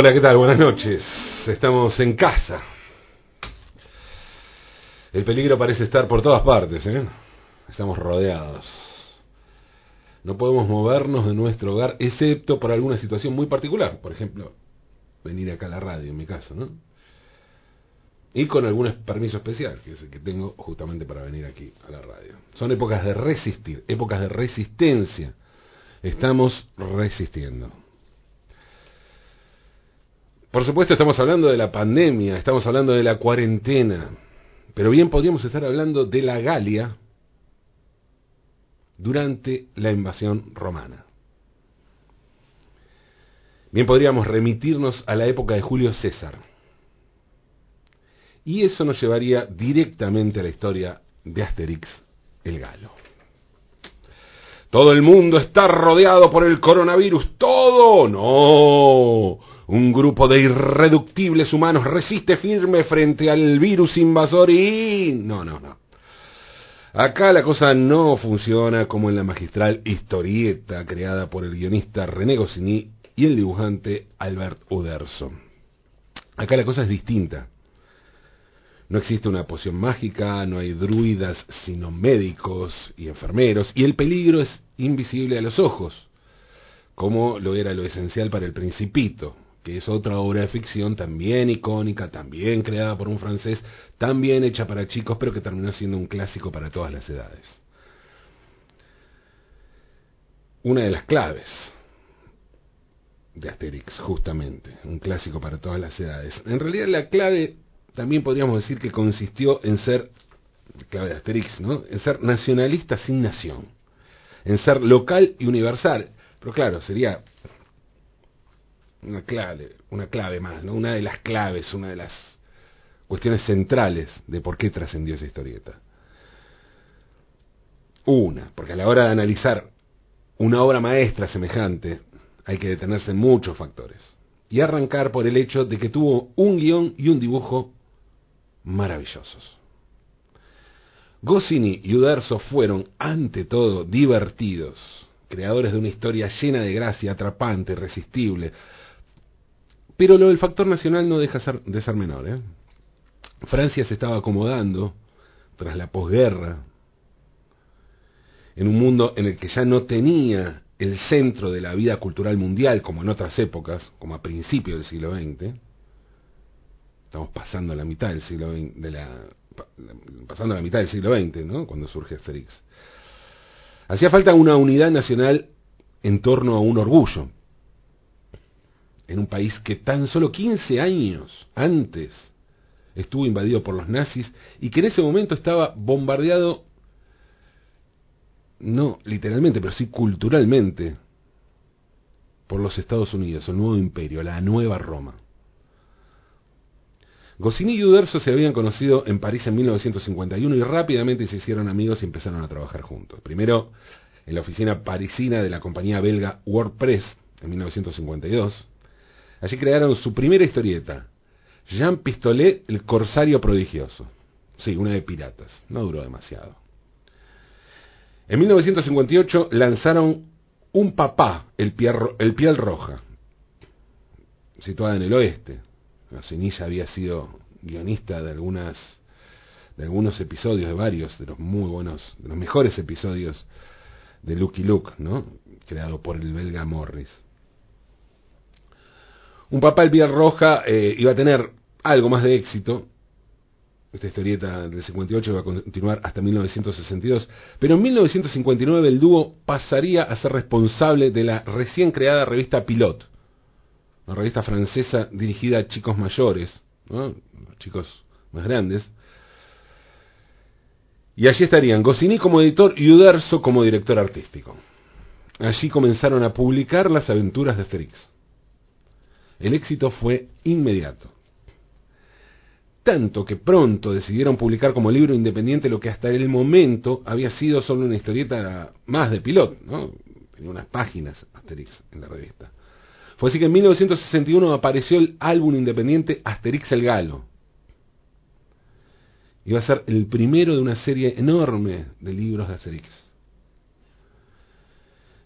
Hola, ¿qué tal? Buenas noches. Estamos en casa. El peligro parece estar por todas partes, ¿eh? Estamos rodeados. No podemos movernos de nuestro hogar, excepto por alguna situación muy particular. Por ejemplo, venir acá a la radio, en mi caso, ¿no? Y con algún permiso especial, que es el que tengo justamente para venir aquí a la radio. Son épocas de resistir, épocas de resistencia. Estamos resistiendo. Por supuesto estamos hablando de la pandemia, estamos hablando de la cuarentena, pero bien podríamos estar hablando de la Galia durante la invasión romana. Bien podríamos remitirnos a la época de Julio César. Y eso nos llevaría directamente a la historia de Asterix el Galo. Todo el mundo está rodeado por el coronavirus. Todo. No. Un grupo de irreductibles humanos resiste firme frente al virus invasor y... No, no, no. Acá la cosa no funciona como en la magistral historieta creada por el guionista René Goscinny y el dibujante Albert Uderzo. Acá la cosa es distinta. No existe una poción mágica, no hay druidas, sino médicos y enfermeros, y el peligro es invisible a los ojos, como lo era lo esencial para el principito, que es otra obra de ficción también icónica, también creada por un francés, también hecha para chicos, pero que terminó siendo un clásico para todas las edades. Una de las claves de Asterix, justamente, un clásico para todas las edades. En realidad la clave también podríamos decir que consistió en ser, clave de Asterix, ¿no? En ser nacionalista sin nación, en ser local y universal. Pero claro, sería una clave, una clave más, ¿no? Una de las claves, una de las cuestiones centrales de por qué trascendió esa historieta. Una, porque a la hora de analizar una obra maestra semejante hay que detenerse en muchos factores. Y arrancar por el hecho de que tuvo un guion y un dibujo maravillosos. Goscinny y Uderzo fueron, ante todo, divertidos, creadores de una historia llena de gracia, atrapante, irresistible, pero lo del factor nacional no deja de ser menor. ¿eh? Francia se estaba acomodando tras la posguerra en un mundo en el que ya no tenía el centro de la vida cultural mundial como en otras épocas, como a principios del siglo XX. Estamos pasando la mitad del siglo XX, la, pasando la mitad del siglo XX, ¿no? Cuando surge Asterix. Hacía falta una unidad nacional en torno a un orgullo, en un país que tan solo 15 años antes estuvo invadido por los nazis y que en ese momento estaba bombardeado, no literalmente, pero sí culturalmente, por los Estados Unidos, el nuevo imperio, la nueva Roma. Goscinny y Uderzo se habían conocido en París en 1951 y rápidamente se hicieron amigos y empezaron a trabajar juntos. Primero en la oficina parisina de la compañía belga WordPress en 1952, Allí crearon su primera historieta, Jean Pistolet, el corsario prodigioso. Sí, una de piratas. No duró demasiado. En 1958 lanzaron Un papá, el piel, roja, situada en el oeste. Cenilla había sido guionista de algunas de algunos episodios, de varios, de los muy buenos, de los mejores episodios de Lucky Luke, ¿no? Creado por el belga Morris. Un papá el roja eh, iba a tener algo más de éxito. Esta historieta del 58 iba a continuar hasta 1962. Pero en 1959 el dúo pasaría a ser responsable de la recién creada revista Pilot. Una revista francesa dirigida a chicos mayores, chicos más grandes. Y allí estarían Goscinny como editor y Uderzo como director artístico. Allí comenzaron a publicar las aventuras de Asterix. El éxito fue inmediato. Tanto que pronto decidieron publicar como libro independiente lo que hasta el momento había sido solo una historieta más de pilot, ¿no? Tenía unas páginas Asterix en la revista. Fue así que en 1961 apareció el álbum independiente Asterix el Galo. Iba a ser el primero de una serie enorme de libros de Asterix.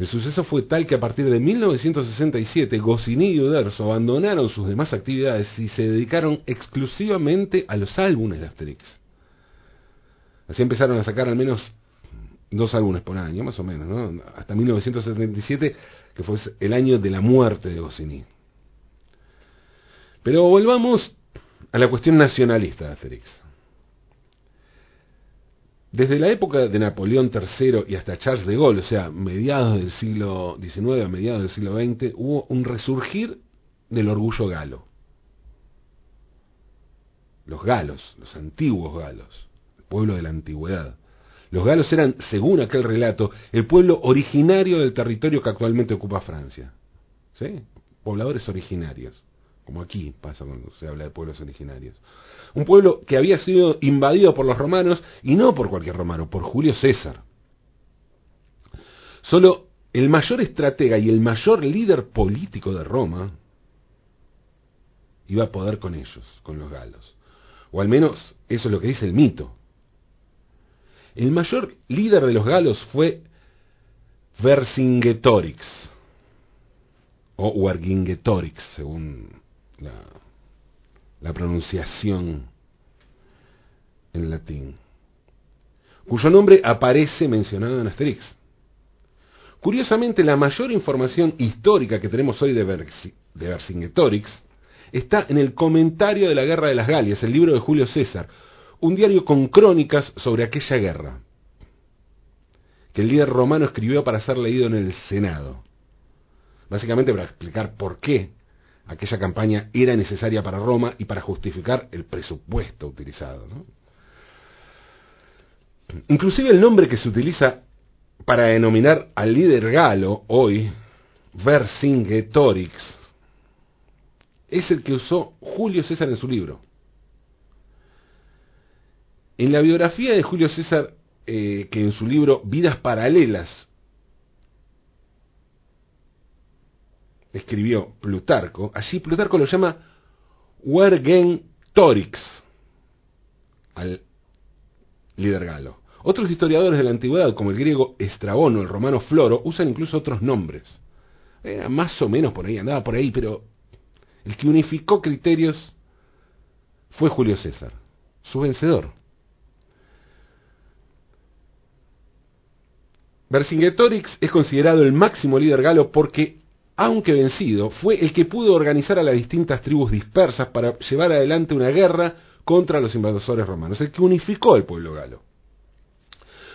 El suceso fue tal que a partir de 1967 Goscinny y Uderzo abandonaron sus demás actividades y se dedicaron exclusivamente a los álbumes de Asterix. Así empezaron a sacar al menos dos álbumes por año, más o menos, ¿no? hasta 1977, que fue el año de la muerte de Goscinny. Pero volvamos a la cuestión nacionalista de Asterix. Desde la época de Napoleón III y hasta Charles de Gaulle, o sea, mediados del siglo XIX a mediados del siglo XX, hubo un resurgir del orgullo galo. Los galos, los antiguos galos, el pueblo de la antigüedad. Los galos eran, según aquel relato, el pueblo originario del territorio que actualmente ocupa Francia. ¿Sí? Pobladores originarios como aquí pasa cuando se habla de pueblos originarios. Un pueblo que había sido invadido por los romanos y no por cualquier romano, por Julio César. Solo el mayor estratega y el mayor líder político de Roma iba a poder con ellos, con los galos. O al menos eso es lo que dice el mito. El mayor líder de los galos fue Vercingetorix, o Wargingetorix, según la, pronunciación en latín, cuyo nombre aparece mencionado en Asterix. Curiosamente, la mayor información histórica que tenemos hoy de, de Vercingetorix está en el comentario de la Guerra de las Galias, el libro de Julio César, un diario con crónicas sobre aquella guerra, que el líder romano escribió para ser leído en el Senado, básicamente para explicar por qué aquella campaña era necesaria para Roma y para justificar el presupuesto utilizado. Inclusive el nombre que se utiliza para denominar al líder galo hoy, Vercingetorix, es el que usó Julio César en su libro. En la biografía de Julio César, eh, que en su libro Vidas Paralelas escribió Plutarco, allí Plutarco lo llama Torix al líder galo. Otros historiadores de la antigüedad, como el griego Estrabón o el romano Floro, usan incluso otros nombres. Era más o menos por ahí, andaba por ahí, pero el que unificó criterios fue Julio César, su vencedor. Vercingetorix es considerado el máximo líder galo porque aunque vencido, fue el que pudo organizar a las distintas tribus dispersas para llevar adelante una guerra contra los invasores romanos, el que unificó al pueblo galo.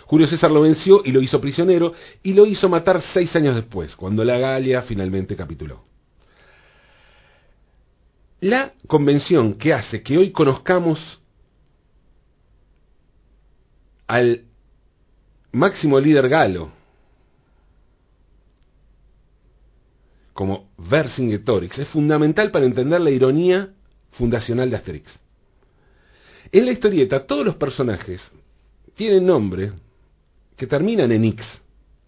Julio César lo venció y lo hizo prisionero y lo hizo matar seis años después, cuando la Galia finalmente capituló. La convención que hace que hoy conozcamos al máximo líder galo, como Vercingetorix es fundamental para entender la ironía fundacional de Asterix. En la historieta todos los personajes tienen nombre que terminan en X,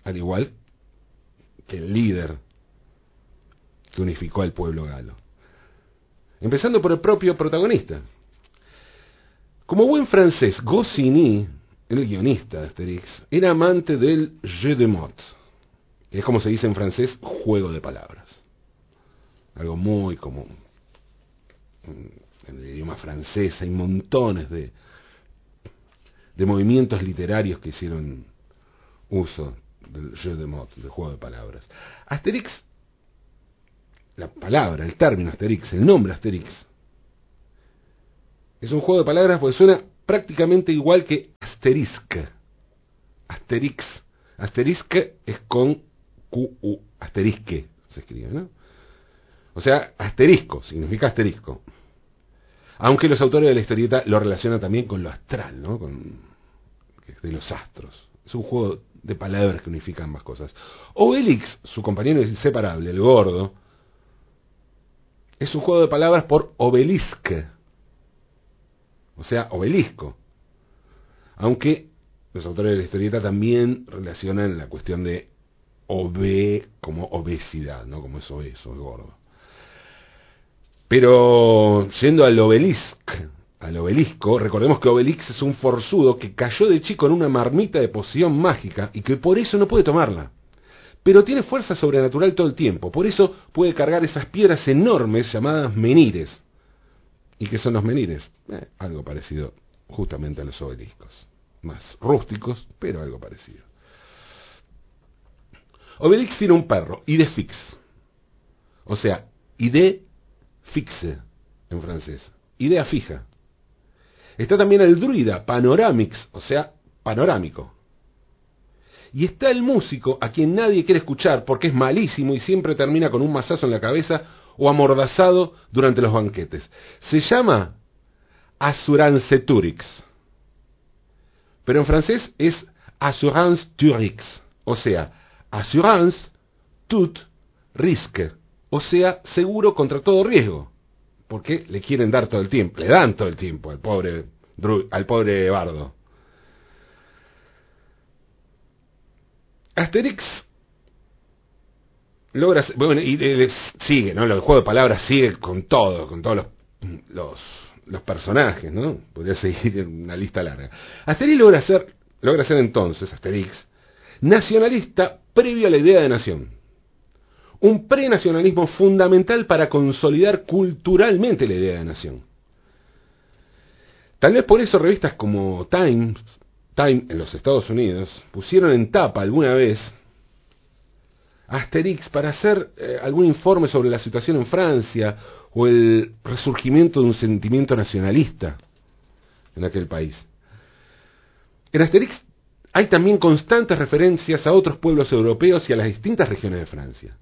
al igual que el líder que unificó al pueblo galo. Empezando por el propio protagonista. Como buen francés, Goscinny, el guionista de Asterix, era amante del jeu de mots, es como se dice en francés, juego de palabras. Algo muy común. En el idioma francés hay montones de, de movimientos literarios que hicieron uso del jeu de mots, del juego de palabras. Asterix, la palabra, el término Asterix, el nombre Asterix, es un juego de palabras porque suena prácticamente igual que asterisk. Asterix. Asterisk es con Q-U, asterisque se escribe, ¿no? O sea, asterisco, significa asterisco. Aunque los autores de la historieta lo relacionan también con lo astral, ¿no? Con, de los astros. Es un juego de palabras que unifica ambas cosas. Obelix, su compañero inseparable, el gordo, es un juego de palabras por obelisk, o sea, obelisco. Aunque los autores de la historieta también relacionan la cuestión de obe como obesidad, ¿no? Como es obeso, es gordo. Pero yendo al obelisco, al obelisco, recordemos que Obelix es un forzudo que cayó de chico en una marmita de poción mágica y que por eso no puede tomarla. pero tiene fuerza sobrenatural todo el tiempo. Por eso puede cargar esas piedras enormes llamadas menires. ¿Y qué son los menires? Eh, algo parecido justamente a los obeliscos. Más rústicos, pero algo parecido. Obelix tiene un perro, Idefix. O sea, ide fixe en francés. Idea fija. Está también el druida, panoramix, o sea, panorámico. Y está el músico a quien nadie quiere escuchar porque es malísimo y siempre termina con un mazazo en la cabeza o amordazado durante los banquetes. Se llama Assurance Turix. Pero en francés es Assurance Turix. O sea, Assurance tout risque. O sea, seguro contra todo riesgo. Porque le quieren dar todo el tiempo, le dan todo el tiempo al pobre, al pobre bardo. Asterix logra, bueno, y sigue, ¿no? El juego de palabras sigue con todo, con todos los, los, personajes, ¿no? Podría seguir en una lista larga. Asterix logra ser, logra ser entonces, Asterix, nacionalista previo a la idea de nación. Un prenacionalismo fundamental para consolidar culturalmente la idea de nación. Tal vez por eso revistas como Times Time en los Estados Unidos pusieron en tapa alguna vez Asterix para hacer eh, algún informe sobre la situación en Francia o el resurgimiento de un sentimiento nacionalista en aquel país. En Asterix hay también constantes referencias a otros pueblos europeos y a las distintas regiones de Francia.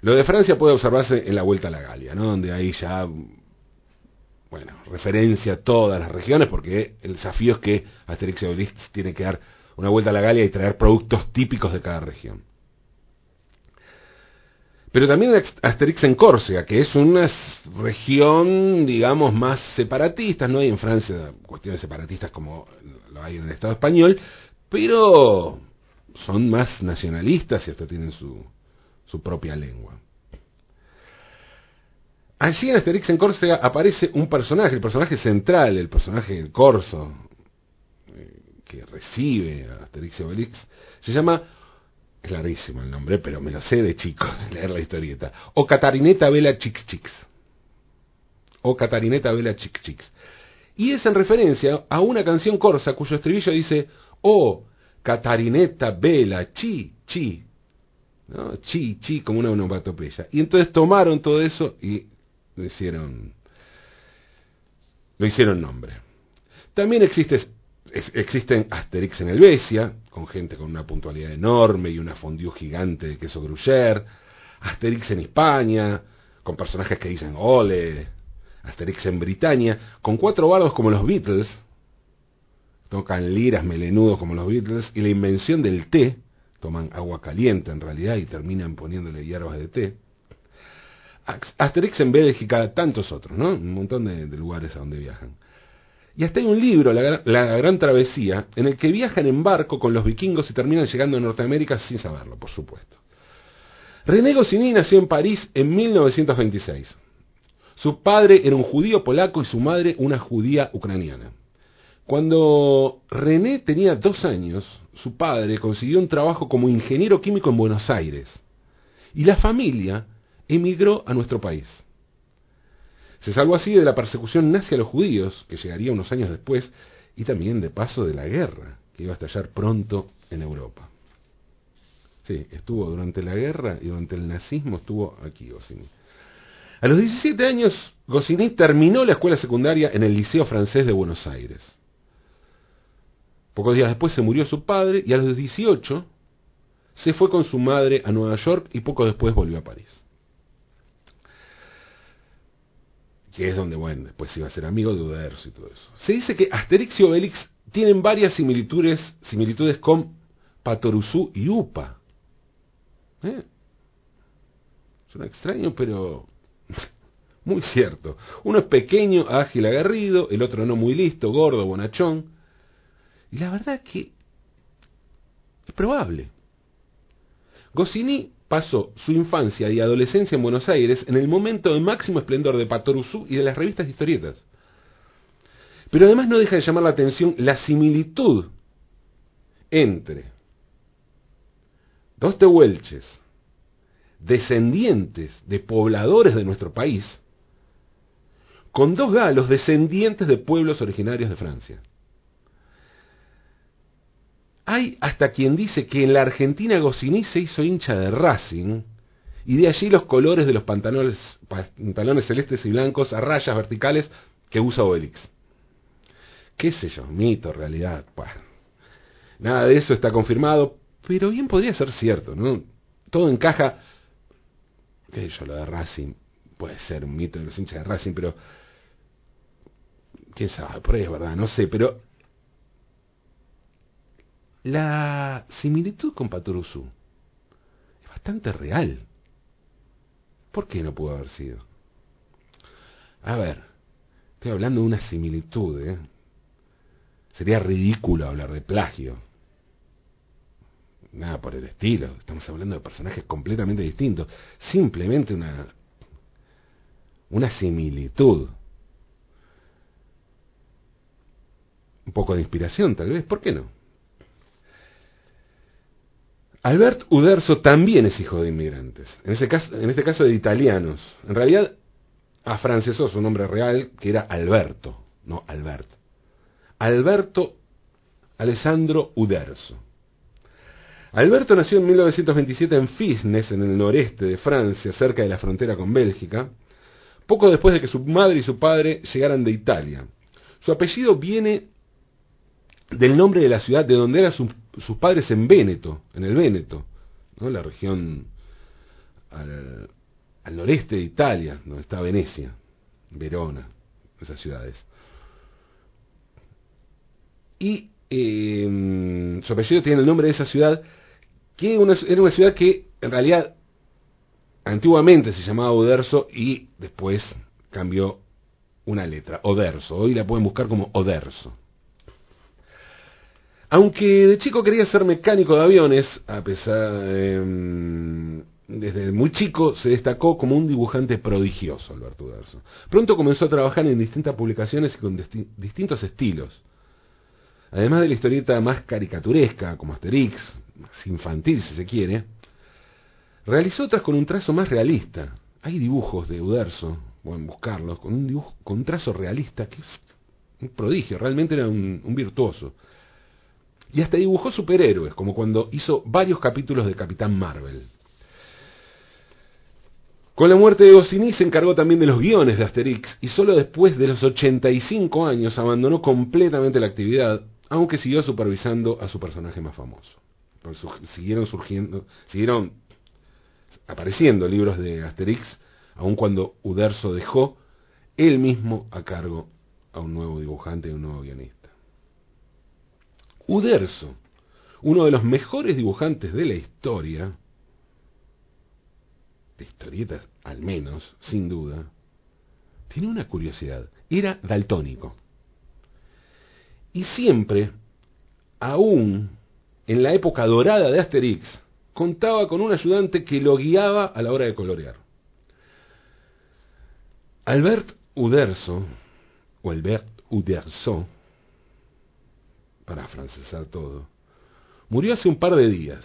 Lo de Francia puede observarse en la Vuelta a la Galia, ¿no? donde hay ya bueno, referencia a todas las regiones, porque el desafío es que Asterix y Obelix tiene que dar una vuelta a la Galia y traer productos típicos de cada región. Pero también Asterix en Córcega, que es una región, digamos, más separatista, no hay en Francia cuestiones separatistas como lo hay en el Estado español, pero son más nacionalistas y hasta tienen su, su propia lengua. Allí en Asterix en Córcega aparece un personaje, el personaje central, el personaje del Corso, eh, que recibe a Asterix y Obelix, se llama, es larguísimo el nombre, pero me lo sé de chico, de leer la historieta, o Catarineta Vela Chix Chix. O Catarineta Vela Chix Chix. Y es en referencia a una canción corsa cuyo estribillo dice, oh, Catarineta Vela Chi Chi. Chi, chi, como una onomatopeya. Y entonces tomaron todo eso y lo hicieron, lo hicieron nombre. También existe, existen Asterix en Helvecia, con gente con una puntualidad enorme y una fondue gigante de queso gruyère. Asterix en España, con personajes que dicen ole. Asterix en Britania, con cuatro bardos como los Beatles, tocan liras melenudos como los Beatles, y la invención del té, toman agua caliente en realidad y terminan poniéndole hierbas de té. Asterix en Bélgica, tantos otros, ¿no? Un montón de, lugares a donde viajan. Y hasta hay un libro, la, la, Gran Travesía, en el que viajan en barco con los vikingos y terminan llegando a Norteamérica sin saberlo, por supuesto. René Goscinny nació en París en 1926. Su padre era un judío polaco y su madre una judía ucraniana. Cuando René tenía dos años, su padre consiguió un trabajo como ingeniero químico en Buenos Aires. Y la familia emigró a nuestro país. Se salvó así de la persecución nazi a los judíos, que llegaría unos años después, y también de paso de la guerra, que iba a estallar pronto en Europa. Sí, estuvo durante la guerra y durante el nazismo estuvo aquí Goscinny. A los 17 años, Goscinny terminó la escuela secundaria en el Liceo Francés de Buenos Aires. Pocos días después se murió su padre y a los 18 se fue con su madre a Nueva York y poco después volvió a París. Que es donde, bueno, después iba a ser amigo de Uderzo y todo eso. Se dice que Asterix y Obelix tienen varias similitudes, similitudes con Patoruzú y Upa. ¿Eh? Suena extraño, pero muy cierto. Uno es pequeño, ágil, agarrido, el otro no muy listo, gordo, bonachón. Y la verdad que es probable. Goscinny pasó su infancia y adolescencia en Buenos Aires en el momento de máximo esplendor de Patoruzú y de las revistas historietas. Pero además no deja de llamar la atención la similitud entre dos tehuelches, descendientes de pobladores de nuestro país, con dos galos descendientes de pueblos originarios de Francia. Hay hasta quien dice que en la Argentina Goscinny se hizo hincha de Racing y de allí los colores de los pantalones, pantalones celestes y blancos a rayas verticales que usa Obelix. ¿Qué sé yo? Mito, realidad. nada de eso está confirmado, pero bien podría ser cierto, ¿no? Todo encaja. ¿Qué sé yo? Lo de Racing puede ser un mito de los hinchas de Racing, pero. ¿Quién sabe? Por ahí es verdad, no sé, pero la similitud con Patoruzú es bastante real. ¿Por qué no pudo haber sido? A ver, estoy hablando de una similitud, ¿eh? Sería ridículo hablar de plagio. Nada por el estilo. Estamos hablando de personajes completamente distintos. Simplemente una, una similitud. Un poco de inspiración, tal vez. ¿Por qué no? Albert Uderzo también es hijo de inmigrantes, en, caso, en este caso de italianos. En realidad, afrancesó su nombre real, que era Alberto, no Albert. Alberto Alessandro Uderzo. Alberto nació en 1927 en Fisnes, en el noreste de Francia, cerca de la frontera con Bélgica, poco después de que su madre y su padre llegaran de Italia. Su apellido viene del nombre de la ciudad de donde eran sus padres en Véneto, en el Véneto, la región al, noreste de Italia, donde está Venecia, Verona, esas ciudades. Y eh, su apellido tiene el nombre de esa ciudad, que era una ciudad que en realidad antiguamente se llamaba Oderso y después cambió una letra, Oderso. Hoy la pueden buscar como Oderso. Aunque de chico quería ser mecánico de aviones, a pesar em, desde muy chico se destacó como un dibujante prodigioso Alberto Uderzo. Pronto comenzó a trabajar en distintas publicaciones y con distintos estilos. Además de la historieta más caricaturesca, como Asterix, más infantil si se quiere, realizó otras con un trazo más realista. Hay dibujos de Uderzo, pueden buscarlos, con un dibujo, con un trazo realista que es un prodigio, realmente era un virtuoso. Y hasta dibujó superhéroes, como cuando hizo varios capítulos de Capitán Marvel. Con la muerte de Goscinny se encargó también de los guiones de Asterix y solo después de los 85 años abandonó completamente la actividad, aunque siguió supervisando a su personaje más famoso. siguieron surgiendo, siguieron apareciendo libros de Asterix, aun cuando Uderzo dejó él mismo a cargo a un nuevo dibujante y un nuevo guionista. Uderzo, uno de los mejores dibujantes de la historia, de historietas al menos, sin duda, tiene una curiosidad. Era daltónico. Y siempre, aún en la época dorada de Asterix, contaba con un ayudante que lo guiaba a la hora de colorear. Albert Uderzo, o Albert Uderzo, para francesar todo, murió hace un par de días,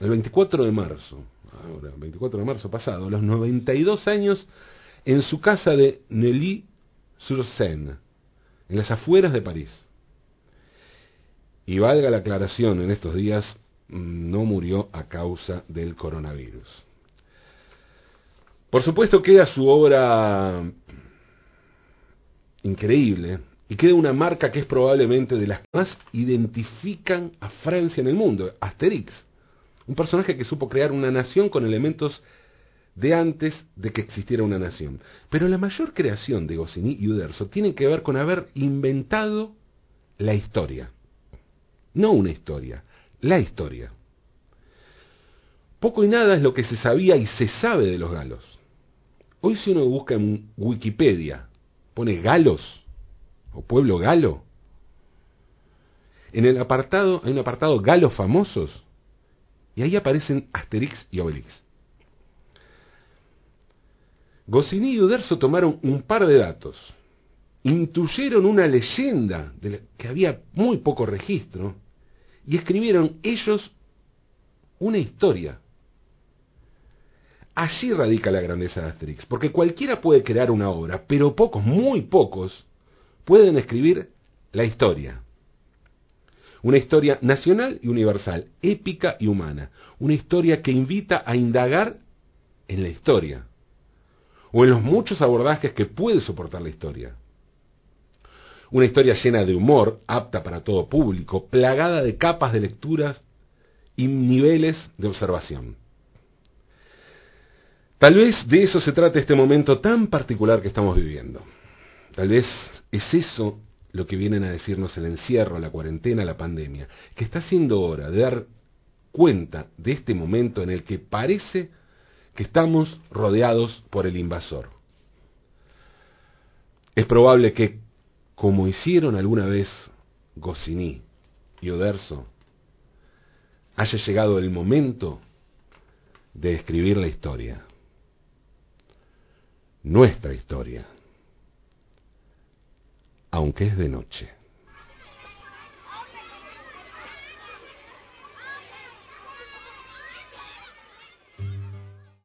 el 24 de marzo, ahora, el 24 de marzo pasado, a los 92 años, en su casa de Neuilly-sur-Seine, en las afueras de París. Y valga la aclaración, en estos días mm, no murió a causa del coronavirus. Por supuesto queda su obra increíble, y queda una marca que es probablemente de las que más identifican a Francia en el mundo, Asterix. Un personaje que supo crear una nación con elementos de antes de que existiera una nación. Pero la mayor creación de Goscinny y Uderzo tiene que ver con haber inventado la historia. No una historia, la historia. Poco y nada es lo que se sabía y se sabe de los galos. Hoy si uno busca en Wikipedia, pone galos, o pueblo galo. En el apartado, hay un apartado galos famosos, y ahí aparecen Asterix y Obelix. Goscinny y Uderzo tomaron un par de datos, intuyeron una leyenda de la que había muy poco registro, y escribieron ellos una historia. Allí radica la grandeza de Asterix, porque cualquiera puede crear una obra, pero pocos, muy pocos, pueden escribir la historia. Una historia nacional y universal, épica y humana. Una historia que invita a indagar en la historia, o en los muchos abordajes que puede soportar la historia. Una historia llena de humor, apta para todo público, plagada de capas de lecturas y niveles de observación. Tal vez de eso se trate este momento tan particular que estamos viviendo. Tal vez es eso lo que vienen a decirnos el encierro, la cuarentena, la pandemia, que está siendo hora de dar cuenta de este momento en el que parece que estamos rodeados por el invasor. Es probable que, como hicieron alguna vez Goscinny y Oderzo, haya llegado el momento de escribir la historia, nuestra historia, aunque es de noche.